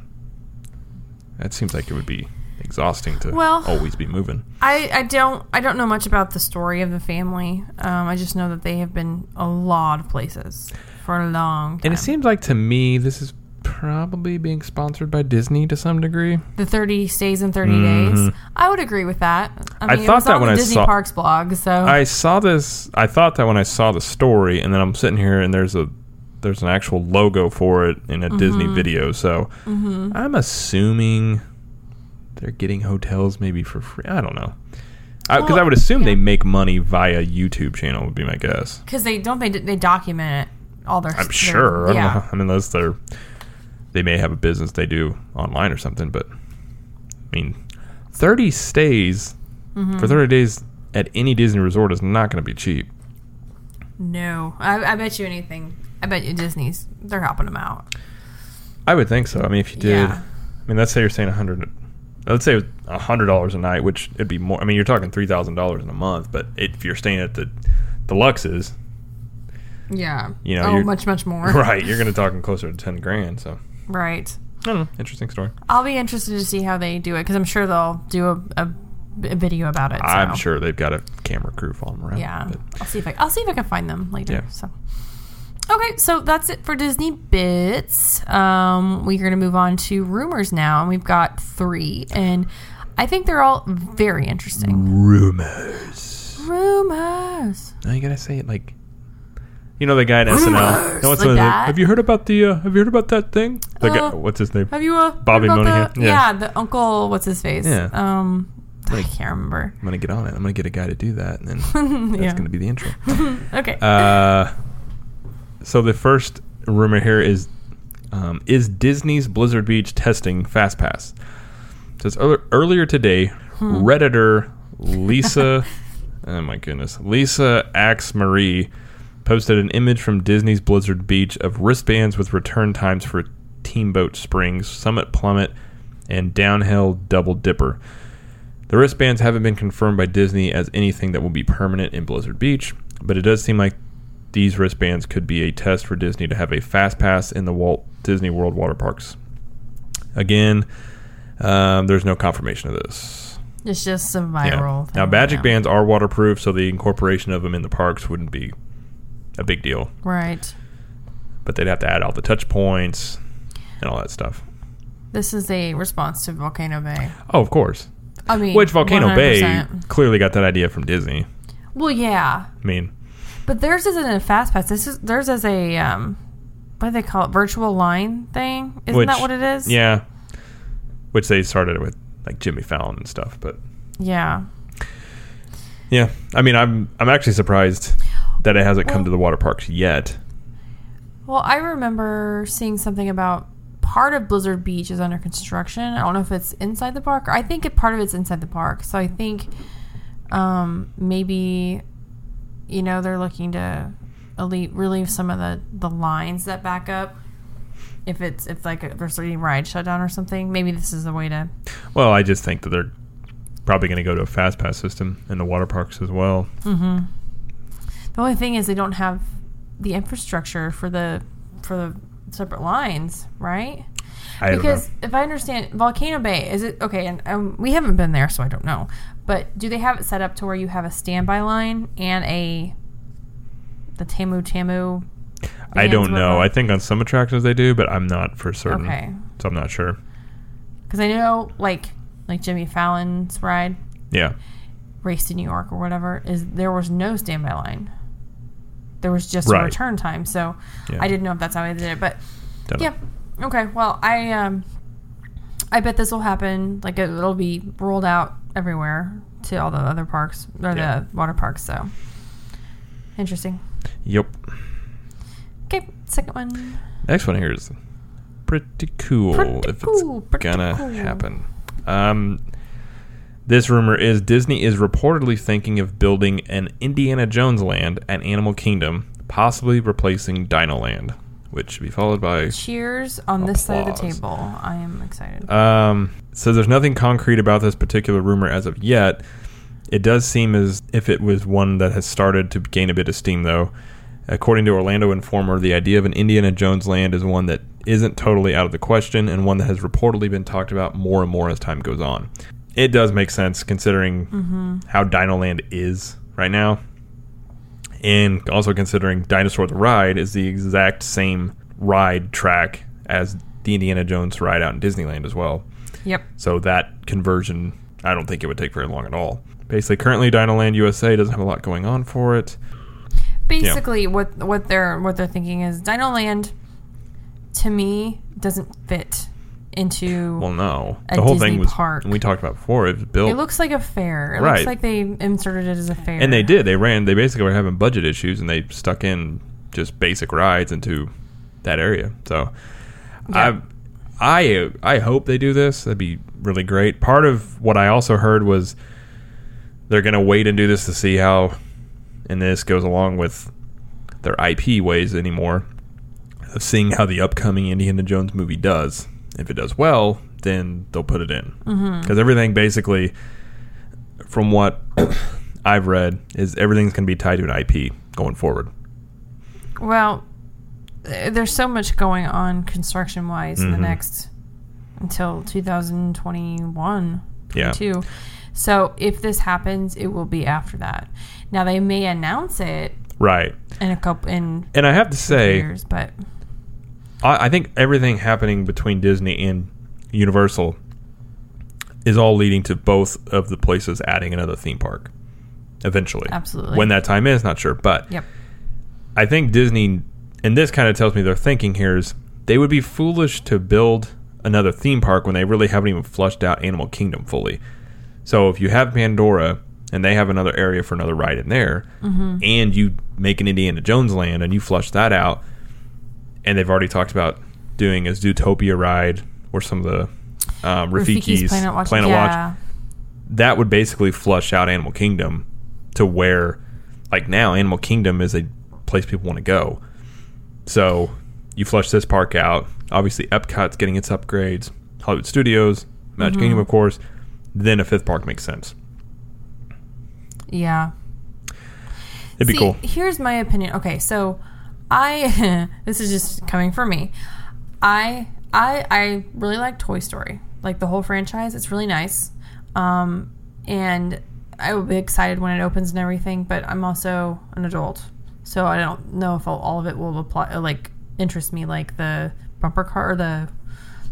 that seems like it would be exhausting to Well- always be moving. I, I don't I don't know much about the story of the family. Um, I just know that they have been a lot of places for a long time. And it seems like to me this is probably being sponsored by Disney to some degree. the 30 stays in 30 days. I would agree with that. I, I mean, it thought was that on when the I Disney saw- Parks blog, so I saw this. I thought that when I saw the story, and then I'm sitting here, and there's a there's an actual logo for it in a Disney video. So I'm assuming they're getting hotels maybe for free. I don't know. Because I, Well, would assume yeah. they make money via YouTube channel would be my guess. because they don't they they document all their. I'm their- sure. I don't yeah. know. I mean, unless they're they may have a business they do online or something. But I mean, 30 stays Mm-hmm. for 30 days at any Disney resort is not going to be cheap. No, I, I bet you anything. I bet you Disney's they're helping them out. I would think so. I mean, if you did, Yeah. I mean, let's say you're saying a hundred. Let's say a hundred dollars a night, which it'd be more. I mean, you're talking three thousand dollars in a month. But if you're staying at the deluxes, Yeah. You know, oh, much much more. right, you're going to be talking closer to ten grand. So Right. I don't know. Interesting story. I'll be interested to see how they do it because I'm sure they'll do a, a, a video about it. I'm sure they've got a camera crew following around. Yeah, but- I'll see if I I'll see if I can find them later. Yeah. So, okay, so that's it for Disney bits. Um, we're gonna move on to rumors now, and we've got three, and I think they're all very interesting. rumors. Rumors. No, you gotta say it like, you know, the guy at SNL. No, what's like the- that? Have you heard about the? Uh, have you heard about that thing? The guy, Uh, what's his name? Have you uh, Bobby heard about Moynihan, the- yeah. yeah, the uncle. What's his face? Yeah. Um, I can't remember. I'm gonna get on it. I'm gonna get a guy to do that, and then that's yeah. gonna be the intro. okay. Uh, so the first rumor here is um, is Disney's Blizzard Beach testing FastPass. It says earlier, earlier today, Hmm. redditor Lisa, oh my goodness, Lisa Axe Marie posted an image from Disney's Blizzard Beach of wristbands with return times for Teamboat Springs, Summit Plummet, and Downhill Double Dipper. The wristbands haven't been confirmed by Disney as anything that will be permanent in Blizzard Beach, but it does seem like these wristbands could be a test for Disney to have a fast pass in the Walt Disney World water parks. Again, um, there's no confirmation of this. it's just a Yeah. viral. Now, Magic yeah. bands are waterproof, so the incorporation of them in the parks wouldn't be a big deal. Right. But they'd have to add all the touch points and all that stuff. This is a response to Volcano Bay. Oh, of course. I mean, Which Volcano Bay 100%. clearly got that idea from Disney. Well, yeah, I mean, but theirs isn't a fast pass. This is theirs is a um, what do they call it? Virtual line thing. Isn't which, that what it is? Yeah. Which they started with like Jimmy Fallon and stuff, but Yeah. yeah. I mean, I'm I'm actually surprised that it hasn't come to the water parks yet. Well, I remember seeing something about part of Blizzard Beach is under construction. I don't know if it's inside the park. I think it, part of it's inside the park. So I think um, maybe you know they're looking to elite, relieve some of the the lines that back up. If it's if like a, there's any ride shutdown or something, maybe this is a way to. Well, I just think that they're probably going to go to a fast pass system in the water parks as well. Mm-hmm. The only thing is they don't have the infrastructure for the for the separate lines, right? I because if I understand, Volcano Bay is it okay? And um, we haven't been there, so I don't know. But do they have it set up to where you have a standby line and a the TapuTapu? I don't know. I think on some attractions they do, but I'm not for certain. Okay, So I'm not sure. because I know like like Jimmy Fallon's ride, Yeah. Race to New York or whatever, is there was no standby line. There was just Right. a return time, so Yeah. I didn't know if that's how they did it. But Don't know. yeah, okay. Well, I um, I bet this will happen. Like it, it'll be rolled out everywhere to all the other parks or Yeah. the water parks. So interesting. Yep. Okay, second one. Next one here is pretty cool Pretty if cool, it's pretty gonna cool. happen. Um, this rumor is Disney is reportedly thinking of building an Indiana Jones land at Animal Kingdom, possibly replacing Dino Land, which should be followed by. Cheers on this side of the table. I am excited. Um, so there's nothing concrete about this particular rumor as of yet. It does seem as if it was one that has started to gain a bit of steam, though. According to Orlando Informer, the idea of an Indiana Jones land is one that isn't totally out of the question and one that has reportedly been talked about more and more as time goes on. It does make sense considering how Dino Land is right now, and also considering Dinosaur the Ride is the exact same ride track as the Indiana Jones ride out in Disneyland as well. yep. So that conversion, I don't think it would take very long at all. Basically, currently Dinoland USA doesn't have a lot going on for it. Basically, what what they're what they're thinking is Dino Land, to me, doesn't fit into. Well, no, the whole Disney thing was park. and we talked about before. It was built, it looks like a fair. It Right. looks like they inserted it as a fair. and they did. They ran. They basically were having budget issues, and they stuck in just basic rides into that area. So, Yeah. I, I, I hope they do this. That'd be really great. Part of what I also heard was they're going to wait and do this to see how, and this goes along with their IP ways anymore of seeing how the upcoming Indiana Jones movie does. If it does well, then they'll put it in because everything basically, from what I've read, is everything's going to be tied to an IP going forward. Well, there's so much going on construction wise in the Mhm. next until 2021, Yeah. 22. So if this happens, it will be after that. Now they may announce it Right. in a couple in And I have to say, years, but I, I think everything happening between Disney and Universal is all leading to both of the places adding another theme park eventually. Absolutely. When that time is, not sure, but Yep. I think Disney, and this kind of tells me their thinking here is they would be foolish to build another theme park when they really haven't even flushed out Animal Kingdom fully. So if you have Pandora and they have another area for another ride in there, Mm-hmm. and you make an Indiana Jones land and you flush that out, and they've already talked about doing a Zootopia ride or some of the um, Rafiki's, Planet Watch. Planet yeah. Watch, that would basically flush out Animal Kingdom to where, like now, Animal Kingdom is a place people want to go. So you flush this park out. Obviously, Epcot's getting its upgrades. Hollywood Studios, Magic Mm-hmm. Kingdom, of course. Then a fifth park makes sense. Yeah. It'd be See, cool. Here's my opinion. Okay, so I this is just coming from me. I I I really like Toy Story. Like the whole franchise. It's really nice. Um and I will be excited when it opens and everything, but I'm also an adult. So I don't know if all, all of it will apply uh, like interest me like the bumper car or the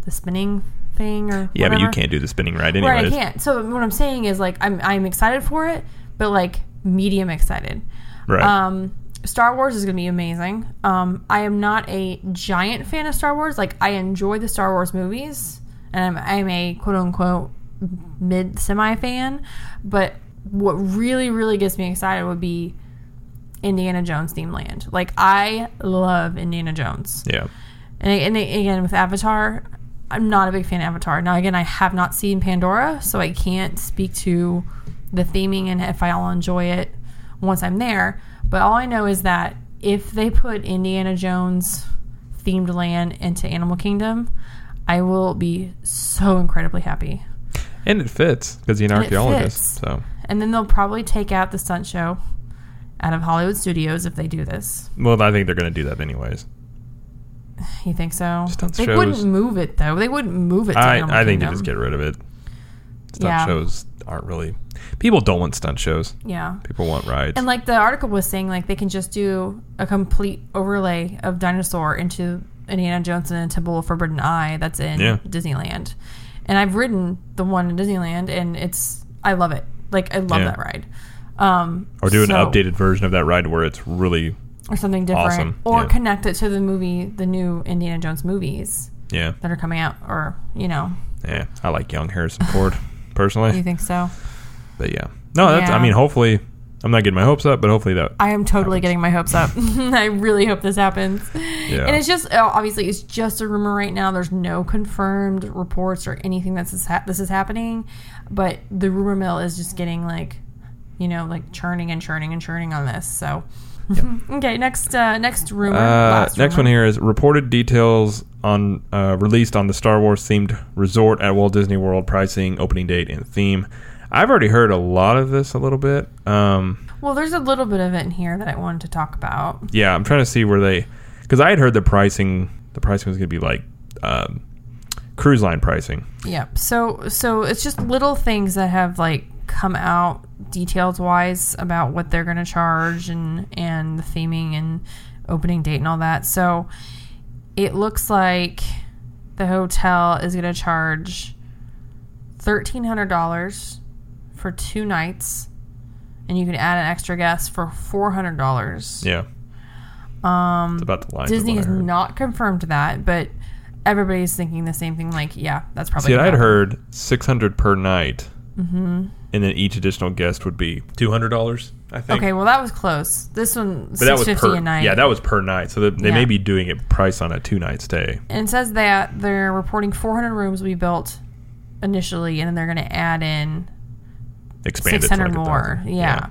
the spinning thing or Yeah, but you can't do the spinning ride anyways. Right, I can't. So what I'm saying is like I'm I'm excited for it, but like medium excited. Right. Um, Star Wars is going to be amazing. Um, I am not a giant fan of Star Wars. Like I enjoy the Star Wars movies, and I'm, I'm a quote unquote mid semi fan. But what really really gets me excited would be Indiana Jones themed land. Like I love Indiana Jones. yeah. And, and again, with Avatar, I'm not a big fan of Avatar. Now, again, I have not seen Pandora, so I can't speak to the theming and if I'll enjoy it once I'm there. But all I know is that if they put Indiana Jones themed land into Animal Kingdom, I will be so incredibly happy. And it fits because he's an And archaeologist. So, And then they'll probably take out the stunt show out of Hollywood Studios if they do this. well, I think they're going to do that anyways. You think so? Stunt they shows- wouldn't move it though. They wouldn't move it. To I, I think they just get rid of it. Stunt Yeah. shows aren't really. People don't want stunt shows. Yeah. People want rides. And like the article was saying, like they can just do a complete overlay of dinosaur into Indiana Jones and the Temple of Forbidden Eye that's in Yeah. Disneyland. And I've ridden the one in Disneyland, and it's I love it. Like I love Yeah. that ride. Um, or do an so- updated version of that ride where it's really or something different, Awesome. or Yeah. connect it to the movie, the new Indiana Jones movies yeah that are coming out, or you know, yeah. I like young Harrison Ford personally, you think so? But yeah. No, that's. I mean, hopefully, I'm not getting my hopes up, but hopefully that. I am totally getting my hopes up. I really hope this happens. Yeah. And it's just uh, obviously it's just a rumor right now. There's no confirmed reports or anything that's this, ha- this is happening, but the rumor mill is just getting like, you know, like churning and churning and churning on this. So, okay, next uh, next rumor. Uh, last next rumor. one here is reported details on uh, released on the Star Wars themed resort at Walt Disney World pricing, opening date, and theme. I've already heard a lot of this a little bit. Um, Well, there's a little bit of it in here that I wanted to talk about. yeah, I'm trying to see where they because I had heard the pricing. The pricing was going to be like um, cruise line pricing. Yep. So so it's just little things that have like come out details wise about what they're going to charge and and the theming and opening date and all that. So it looks like the hotel is going to charge $1300 for 2 nights and you can add an extra guest for $400. Yeah, Um it's about the line. Disney has not confirmed that, but everybody's thinking the same thing like, yeah, that's probably See, I'd happen. heard 600 per night, mm-hmm. and then each additional guest would be 200 dollars. I think. Okay, well that was close. This one But that was six fifty per a night. yeah, that was per night. So they, they Yeah. may be doing it price on a two night stay. and it says that they're reporting 400 rooms will be built initially, and then they're going to add in Expanded 600 like more. thousand. Yeah.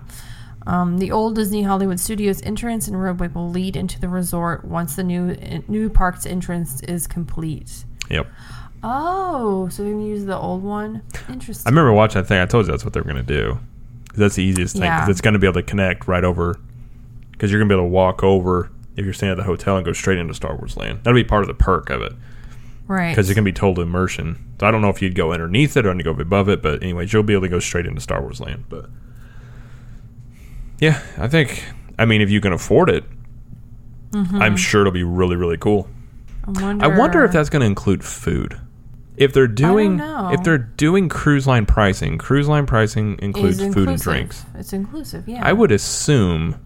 Um, the old Disney Hollywood Studios entrance and roadway will lead into the resort once the new new park's entrance is complete. Yep. Oh, so they're going to use the old one? Interesting. I remember watching that thing. I told you that's what they were going to do. That's the easiest thing because Yeah. it's going to be able to connect right over. Because you're going to be able to walk over if you're staying at the hotel and go straight into Star Wars Land. That'll be part of the perk of it right. because it can be total immersion. So I don't know if you'd go underneath it or go above it, but anyways, you'll be able to go straight into Star Wars Land. But yeah, I think. I mean, if you can afford it, Mm-hmm. I'm sure it'll be really really cool. I wonder, I wonder if that's going to include food. If they're doing if they're doing cruise line pricing, cruise line pricing includes food and drinks. It's inclusive, yeah. I would assume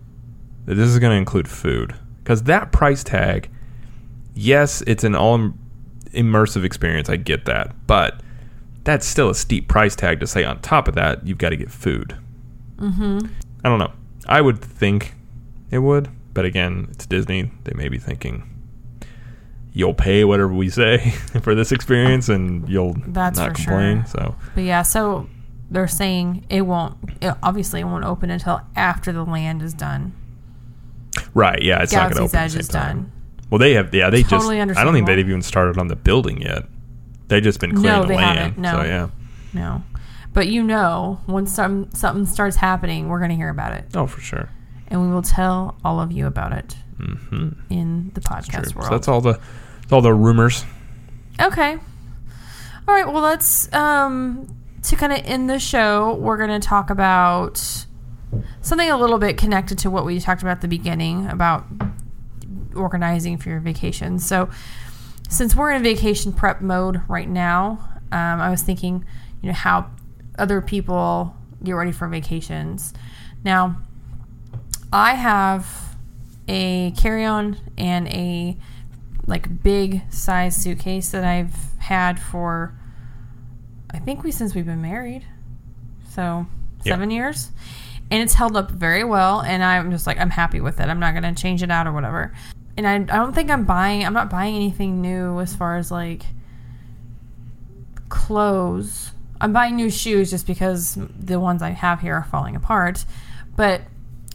that this is going to include food because that price tag, yes, it's an all immersive experience. I get that, but that's still a steep price tag to say. On top of that, you've got to get food. Mm-hmm. I don't know. I would think it would, but again, it's Disney. They may be thinking. You'll pay whatever we say for this experience, and you'll That's not for complain. sure. So, But yeah, so they're saying it won't. It, obviously, it won't open until after the land is done. right, yeah, it's not going to Galaxy's open. at Edge is done. Well, they have. Yeah, they Totally just. I don't think understandable. they've even started on the building yet. They've just been clearing the they land. haven't, no. So yeah. No, but you know, once some something starts happening, we're gonna hear about it, Oh, for sure. and we will tell all of you about it hmm in the True. podcast So world. that's all the. That's all the rumors. Okay. All right. Well, let's um to kind of end the show. We're going to talk about something a little bit connected to what we talked about at the beginning about organizing for your vacation. So, since we're in vacation prep mode right now, um, I was thinking, you know, how other people get ready for vacations. Now, I have a carry-on and a like big size suitcase that I've had for I think we since we've been married. So, Yeah. 7 years. And it's held up very well and I'm just like I'm happy with it. I'm not going to change it out or whatever. And I I don't think I'm buying I'm not buying anything new as far as like clothes. I'm buying new shoes just because the ones I have here are falling apart. But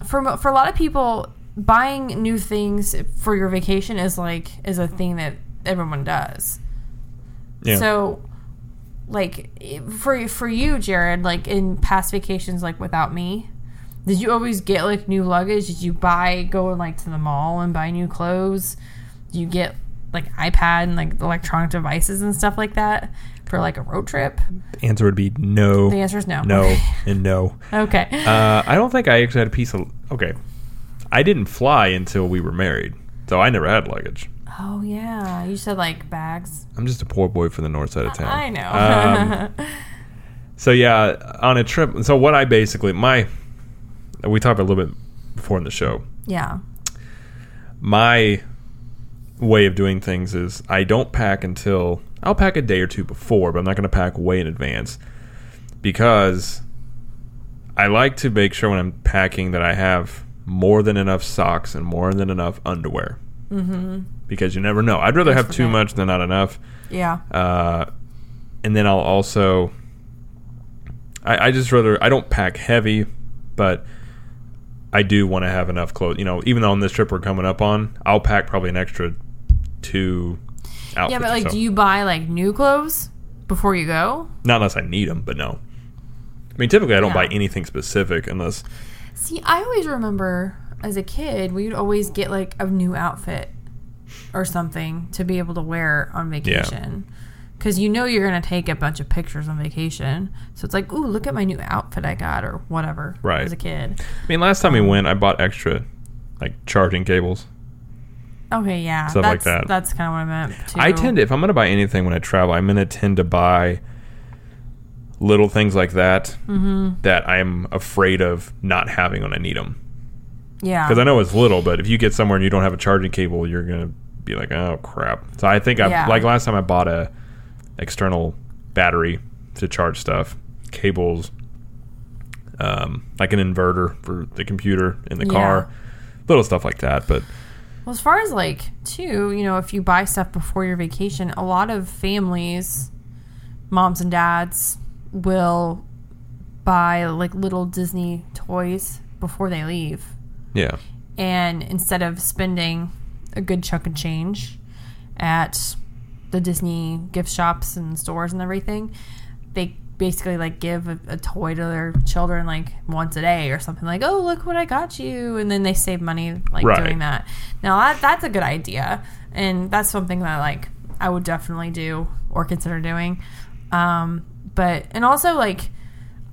for for a lot of people, buying new things for your vacation is like is a thing that everyone does. Yeah. So, like for for you, Jared, like in past vacations, like without me, did you always get like new luggage? Did you buy go like to the mall and buy new clothes? Do you get like iPad and like electronic devices and stuff like that for like a road trip? the answer would be no, The answer is no. no, and no. Okay. Uh, I don't think I actually had a piece of. Okay, I didn't fly until we were married, so I never had luggage. oh yeah, you said like bags. I'm just a poor boy from the north side of town. I know. Um, So yeah, on a trip. So what I basically my we talked a little bit before in the show. yeah. My way of doing things is I don't pack until I'll pack a day or two before, but I'm not going to pack way in advance because I like to make sure when I'm packing that I have more than enough socks and more than enough underwear. Mm-hmm. Because you never know. I'd rather have too much than not enough. Yeah. Uh, and then I'll also, I, I just rather I don't pack heavy, but I do want to have enough clothes. You know, even though on this trip we're coming up on, I'll pack probably an extra two outfits. Yeah, but like, so. do you buy like new clothes before you go? Not unless I need them, but no. I mean, typically I don't Yeah. buy anything specific unless See, I always remember as a kid, we'd always get like a new outfit or something to be able to wear on vacation. Because you know you're going to take a bunch of pictures on vacation. So it's like, ooh, look at my new outfit I got or whatever Right. as a kid. I mean, last time we went, I bought extra like charging cables. Okay, yeah. Stuff like that. That's kind of what I meant. Too. I tend to, if I'm going to buy anything when I travel, I'm going to tend to buy little things like that Mm-hmm. that I'm afraid of not having when I need them. Yeah. Because I know it's little, but if you get somewhere and you don't have a charging cable, you're going to be like, oh crap. So I think I Yeah. like last time I bought a external battery to charge stuff, cables, um, like an inverter for the computer in the Yeah. car, little stuff like that. But Well, as far as like, too, you know, if you buy stuff before your vacation, a lot of families, moms and dads, will buy like little Disney toys before they leave. yeah, And instead of spending a good chunk of change at the Disney gift shops and stores and everything, they basically like give a, a toy to their children like once a day or something like, oh, look what I got you. And then they save money like Right. doing that. Now, that, that's a good idea. And that's something that like I would definitely do or consider doing. Um, but, and also like,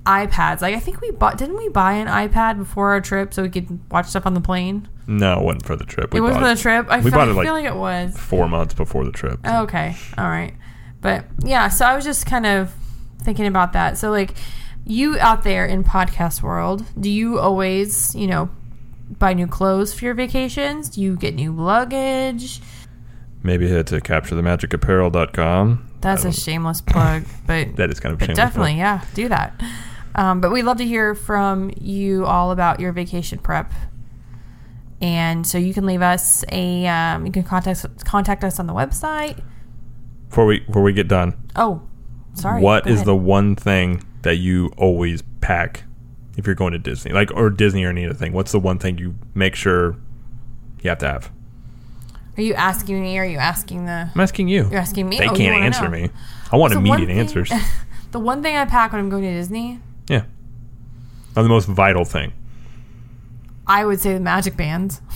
iPads. Like I think we bought didn't we buy an iPad before our trip so we could watch stuff on the plane? No, it wasn't for the trip. We it was bought for the trip. I, we feel, bought it, like- feel like it was. four months before the trip. so- Okay, all right. But yeah, so I was just kind of thinking about that. So like you out there in podcast world, do you always, you know, buy new clothes for your vacations? Do you get new luggage? Maybe head to capturethemagicapparel.com. That's a shameless plug, but That is kind of definitely, yeah, do that. Um, but we'd love to hear from you all about your vacation prep. And so you can leave us a, um, you can contact contact us on the website. Before we before we get done, Oh, sorry. What is ahead. the one thing that you always pack if you're going to Disney, like or Disney or any other thing? What's the one thing you make sure you have to have? Are you asking me? Or are you asking the? I'm asking you. You're asking me. They Oh, can't answer know. me. I want So immediate thing- answers. the one thing I pack when I'm going to Disney, yeah, or the most vital thing. I would say the magic bands.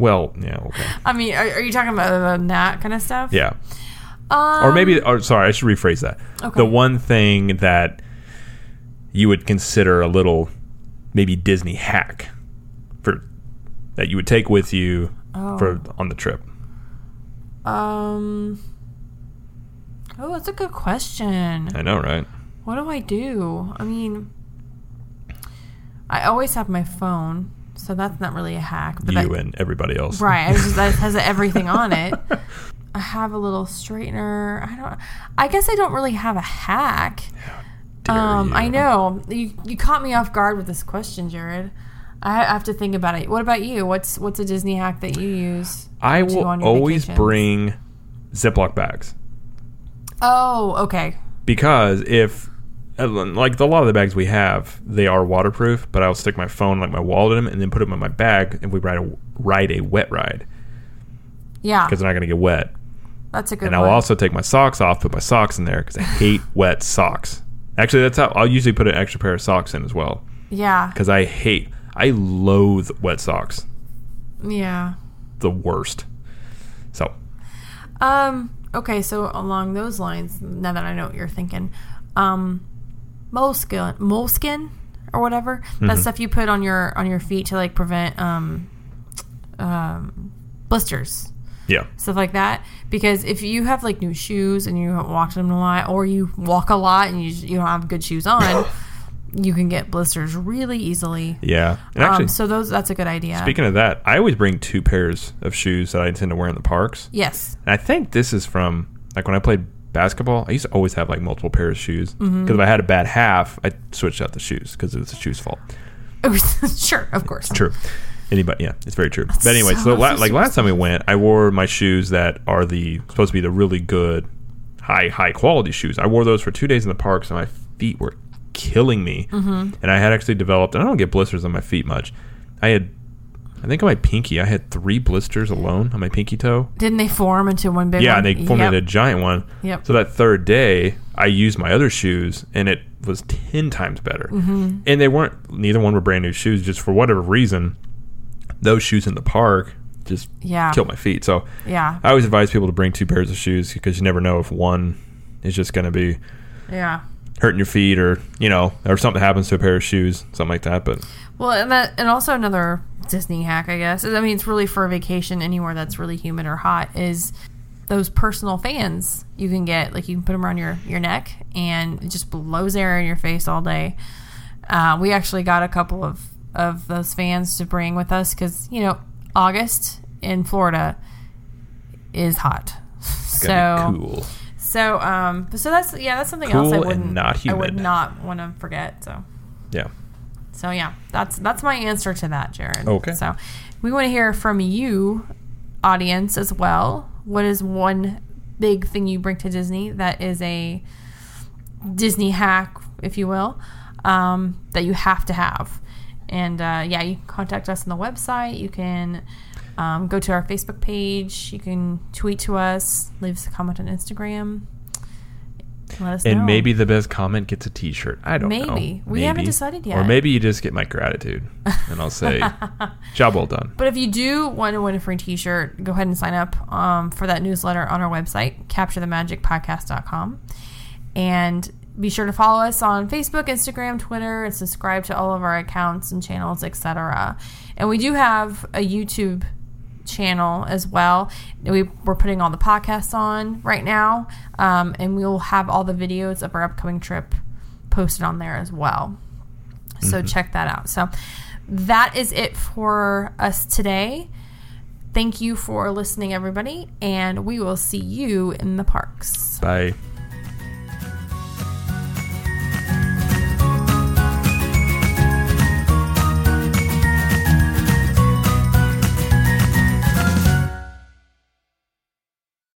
Well, yeah, okay, I mean, are, are you talking about uh, that kind of stuff? yeah. Um, or maybe, or sorry, I should rephrase that. Okay. The one thing that you would consider a little, maybe Disney hack for that you would take with you Oh. for on the trip. Um. Oh, that's a good question. I know, right? What do I do? I mean, I always have my phone, so that's not really a hack. But you and everybody else. right, I just, that has everything on it. I have a little straightener. I don't. I guess I don't really have a hack. Um. I know you you caught me off guard with this question, Jared. I have to think about it. What about you? What's what's a Disney hack that you use? I will always vacations? bring Ziploc bags Oh, okay. because if like a lot of the bags we have, they are waterproof, but I'll stick my phone, like my wallet in them, and then put them in my bag if we ride a ride a wet ride Yeah, because they're not going to get wet. that's a good And. I'll also take my socks off, put my socks in there because I hate wet socks. Actually, that's how I'll usually put an extra pair of socks in as well yeah, because I hate, I loathe wet socks. yeah. The worst. So Um. Okay. So along those lines, now that I know what you're thinking, um, moleskin, moleskin, or whatever that stuff you put on your on your feet to like prevent um, um, blisters, yeah, stuff like that. Because if you have like new shoes and you haven't walked them a lot, or you walk a lot and you you don't have good shoes on, you can get blisters really easily. yeah. And actually, um, so those that's a good idea. Speaking of that, I always bring two pairs of shoes that I intend to wear in the parks. yes. And I think this is from like when I played basketball. I used to always have like multiple pairs of shoes because Mm-hmm. if I had a bad half, I switched out the shoes because it was the shoes' fault. sure, of course. True. Anybody? Yeah, it's very true. but anyway, so, so- la- like last time we went, I wore my shoes that are the supposed to be the really good, high high quality shoes. I wore those for two days in the parks, and my feet were killing me. Mm-hmm. And I had actually developed. And I don't get blisters on my feet much. I had, I think on my pinky, I had three blisters alone on my pinky toe. Didn't they form into one big Yeah, one? and they formed Yep. into a giant one. Yep. So that third day, I used my other shoes, and it was ten times better. Mm-hmm. And they weren't. Neither one were brand new shoes. Just for whatever reason, those shoes in the park just Yeah. killed my feet. So Yeah. I always advise people to bring two pairs of shoes because you never know if one is just going to be Yeah. hurting your feet, or you know, or something happens to a pair of shoes, something like that. But Well, and that, and also another Disney hack, I guess. I mean, it's really for a vacation anywhere that's really humid or hot. Is those personal fans you can get? Like you can put them around your your neck, and it just blows air in your face all day. Uh, we actually got a couple of of those fans to bring with us because you know August in Florida is hot. So cool. so um so that's yeah that's something Cool else I wouldn't not I would not want to forget. So. Yeah. So yeah, that's that's my answer to that, Jared. Okay. So we want to hear from you, audience, as well. What is one big thing you bring to Disney that is a Disney hack, if you will, um, that you have to have? And uh, yeah, you can contact us on the website. You can um, go to our Facebook page. You can tweet to us. Leave us a comment on Instagram. Let us know. And maybe the best comment gets a T-shirt. I don't know. Maybe. We haven't decided yet. Or maybe you just get my gratitude, and I'll say, "Job well done." But if you do want to win a free t-shirt, go ahead and sign up um, for that newsletter on our website, capturethemagicpodcast.com. And be sure to follow us on Facebook, Instagram, Twitter, and subscribe to all of our accounts and channels, etc. And we do have a YouTube channel as well. We, we're putting all the podcasts on right now, um, and we'll have all the videos of our upcoming trip posted on there as well. So check that out. So that is it for us today. Thank you for listening, everybody, and we will see you in the parks. Bye.